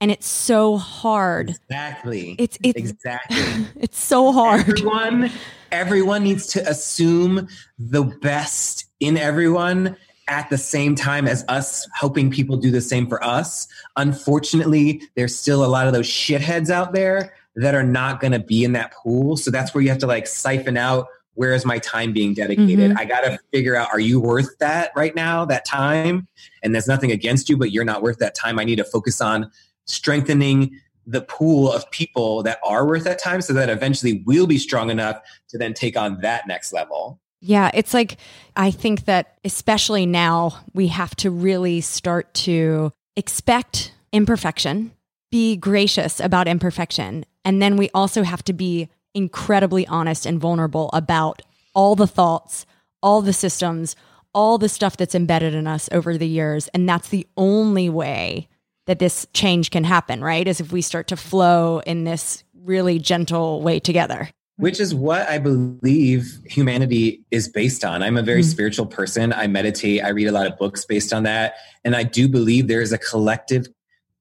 And it's so hard. Exactly. It's it's exactly. [LAUGHS] it's so hard. Everyone, everyone needs to assume the best in everyone at the same time as us helping people do the same for us. Unfortunately, there's still a lot of those shitheads out there that are not going to be in that pool. So that's where you have to like siphon out where is my time being dedicated? Mhm. I got to figure out are you worth that right now, that time? And there's nothing against you, but you're not worth that time. I need to focus on strengthening the pool of people that are worth that time so that eventually we'll be strong enough to then take on that next level. Yeah, it's like I think that especially now we have to really start to expect imperfection, be gracious about imperfection, and then we also have to be incredibly honest and vulnerable about all the thoughts, all the systems, all the stuff that's embedded in us over the years, and that's the only way that this change can happen, right? Is if we start to flow in this really gentle way together. which is what I believe humanity is based on. I'm a very Mm. spiritual person. I meditate, I read a lot of books based on that. And I do believe there is a collective.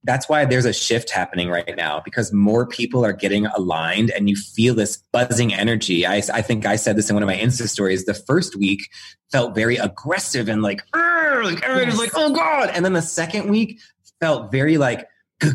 That's why there's a shift happening right now because more people are getting aligned and you feel this buzzing energy. I, I think I said this in one of my Insta stories. The first week felt very aggressive and like, like everybody's Yes. like, oh God. And then the second week felt very like, [LAUGHS]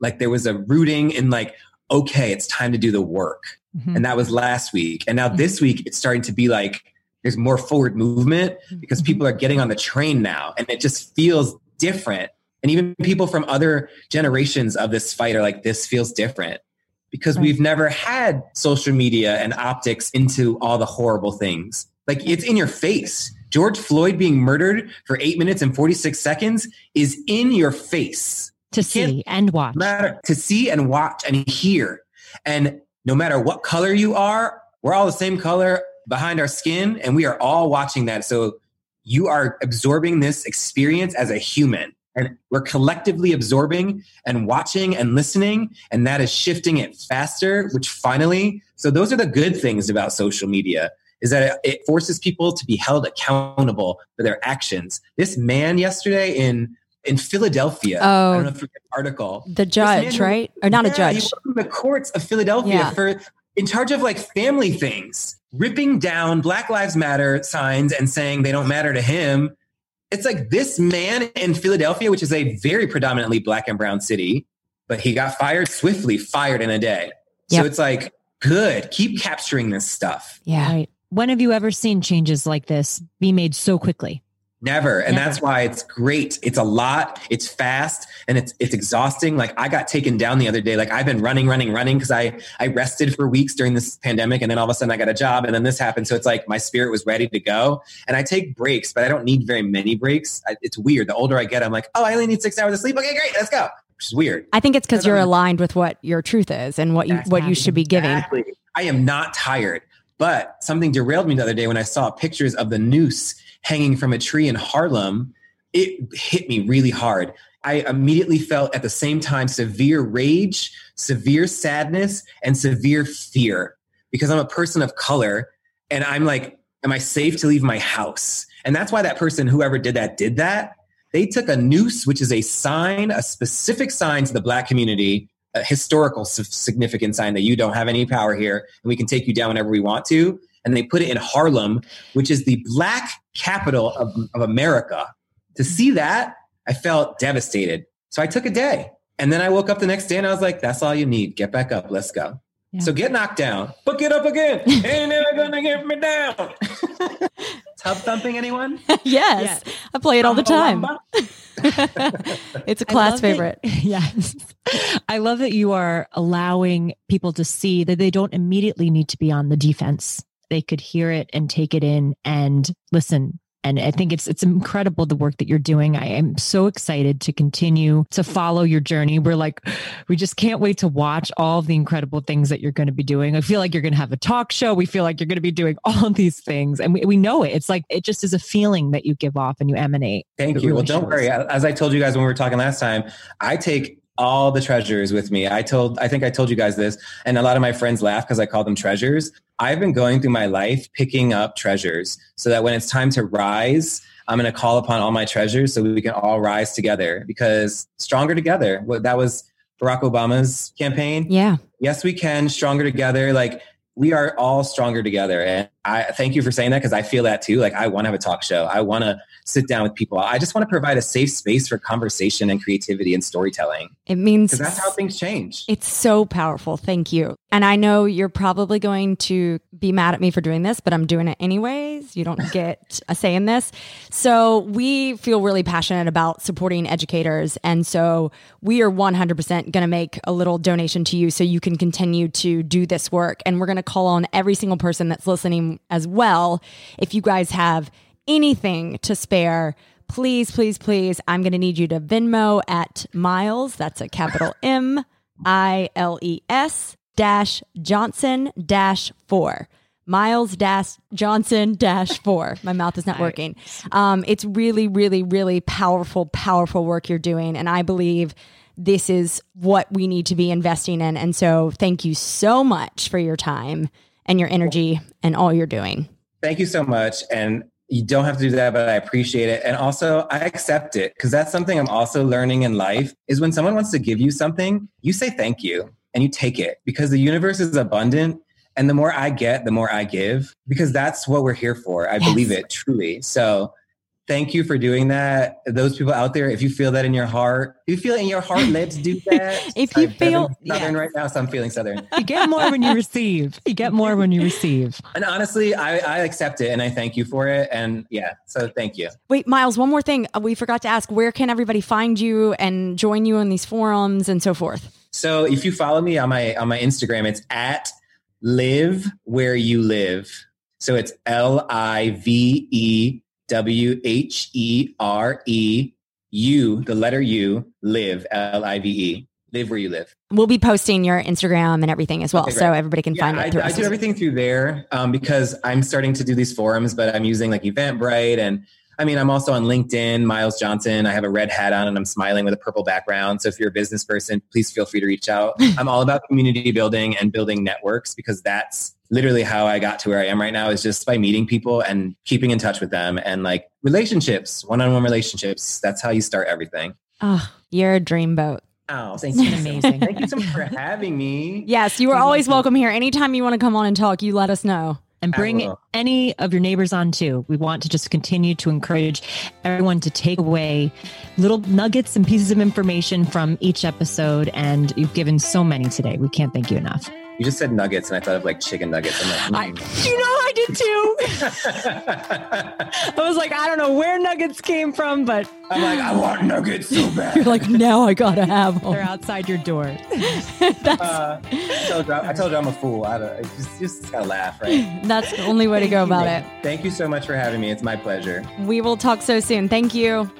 like there was a rooting and like, okay, it's time to do the work Mhm. and that was last week. And now this week, it's starting to be like there's more forward movement because Mhm. people are getting on the train now, and it just feels different. And even people from other generations of this fight are like, this feels different because Right. we've never had social media and optics into all the horrible things. Like it's in your face. George Floyd being murdered for eight minutes and 46 seconds is in your face to see and watch. matter to see and watch and hear. And no matter what color you are, we're all the same color behind our skin, and we are all watching that. So you are absorbing this experience as a human. And we're collectively absorbing and watching and listening and that is shifting it faster which finally so those are the good things about social media is that it, it forces people to be held accountable for their actions this man yesterday in in Philadelphia. Oh. I don't oh. know if you read the article. The judge, man- right? Or not a Yeah, he judge. the courts of Philadelphia Yeah. for in charge of like family things, ripping down Black Lives Matter signs and saying they don't matter to him. It's like this man in Philadelphia, which is a very predominantly black and brown city, but he got fired swiftly, fired in a day. So it's like, good, keep capturing this stuff. Yeah. Right. When have you ever seen changes like this be made so quickly? Never. And Never. that's why it's great. It's a lot, it's fast, and it's it's exhausting. Like I got taken down the other day. Like I've been running, running, running because I I rested for weeks during this pandemic and then all of a sudden I got a job and then this happened. So it's like my spirit was ready to go. And I take breaks, but I don't need very many breaks. I, it's weird. The older I get, I'm like, oh, I only need six hours of sleep. Okay, great, let's go. Which is weird. I think it's because you're aligned with what your truth is and what you That's what you should be giving. Exactly. I am not tired. But something derailed me the other day when I saw pictures of the noose hanging from a tree in Harlem. It hit me really hard. I immediately felt at the same time severe rage, severe sadness, and severe fear because I'm a person of color and I'm like, am I safe to leave my house? And that's why that person, whoever did that, did that. They took a noose, which is a sign, a specific sign to the black community, a historical significant sign that you don't have any power here and we can take you down whenever we want to. And they put it in Harlem, which is the black capital of, of America. To see mm-hmm. that, I felt devastated. So I took a day. And then I woke up the next day and I was like, that's all you need. Get back up. Let's go. Yeah. So get knocked down, but get up again. [LAUGHS] Ain't never gonna get me down. [LAUGHS] Tub thumping, anyone? [LAUGHS] yes. I play it all the time. It's a class love that- favorite. yes. I love that you are allowing people to see that they don't immediately need to be on the defense. They could hear it and take it in and listen. And I think it's it's incredible the work that you're doing. I am so excited to continue to follow your journey. We're like, we just can't wait to watch all the incredible things that you're going to be doing. I feel like you're going to have a talk show. We feel like you're going to be doing [LAUGHS] all these things, and we, we know it. It's like it just is a feeling that you give off and you emanate. Thank you. well, really don't worry. As I told you guys when we were talking last time, I take all the treasures with me. I told, I think I told you guys this, and a lot of my friends laugh because I call them treasures. I've been going through my life picking up treasures so that when it's time to rise, I'm going to call upon all my treasures so we can all rise together because stronger together. That was Barack Obama's campaign Yeah. yes we can stronger together like we are all stronger together and i thank you for saying that because i feel that too like i want to have a talk show i want to sit down with people i just want to provide a safe space for conversation and creativity and storytelling It means that's how things change It's so powerful. Thank you. And I know you're probably going to be mad at me for doing this, but I'm doing it anyways. You don't [LAUGHS] get a say in this. So we feel really passionate about supporting educators. And so we are 100% going to make a little donation to you so you can continue to do this work. And we're going to call on every single person that's listening as well. If you guys have anything to spare, please, please, please, I'm going to need you to Venmo at Miles. That's a capital [LAUGHS] M I L E S dash Johnson dash four. Miles dash Johnson dash four. My mouth is not working. Um, it's really, really, really powerful, powerful work you're doing. And I believe this is what we need to be investing in. And so thank you so much for your time and your energy and all you're doing. thank you so much. And you don't have to do that but i appreciate it. And also i accept it because that's something i'm also learning in life is when someone wants to give you something you say thank you and you take it because the universe is abundant. And the more i get the more i give because that's what we're here for. I Yes. believe it truly. So thank you for doing that those people out there if you feel that in your heart if you feel in your heart let's do [LAUGHS] that If you Sorry, feel- southern right now so i'm feeling southern [LAUGHS] You get more when you receive. You get more when you receive. and honestly I, I accept it and i thank you for it and yeah so thank you Wait, Miles, one more thing. We forgot to ask where can everybody find you and join you in these forums and so forth? So if you follow me on my on my Instagram, it's at live where you live. So it's L I V E W H E R E U, the letter U, live L I V E, live where you live. We'll be posting your Instagram and everything as well, Okay, so everybody can Yeah, find I, it. Through I us. do everything through there um, because I'm starting to do these forums, but I'm using like Eventbrite and I mean, I'm also on LinkedIn, Miles Johnson. I have a red hat on and I'm smiling with a purple background. So if you're a business person, please feel free to reach out. [LAUGHS] I'm all about community building and building networks because that's literally how I got to where I am right now is just by meeting people and keeping in touch with them and like relationships, one-on-one relationships. That's how you start everything. Oh, you're a dreamboat. Oh, thank you. amazing. thank you so much for having me. Yes, you are always welcome here. Anytime you want to come on and talk, you let us know. And bring any of your neighbors on too. We want to just continue to encourage everyone to take away little nuggets and pieces of information from each episode. And you've given so many today. We can't thank you enough. You just said nuggets and I thought of like chicken nuggets. I'm like, mm. you know, I did too. [LAUGHS] I was like, I don't know where nuggets came from, but I'm like, I want nuggets so [LAUGHS] bad. You're like, now I gotta have them. they're outside your door. [LAUGHS] Uh, I, told you, I told you I'm a fool. I, don't, I just, just gotta laugh, right? That's the only way to go you, about Megan. it. Thank you so much for having me. It's my pleasure. We will talk so soon. Thank you.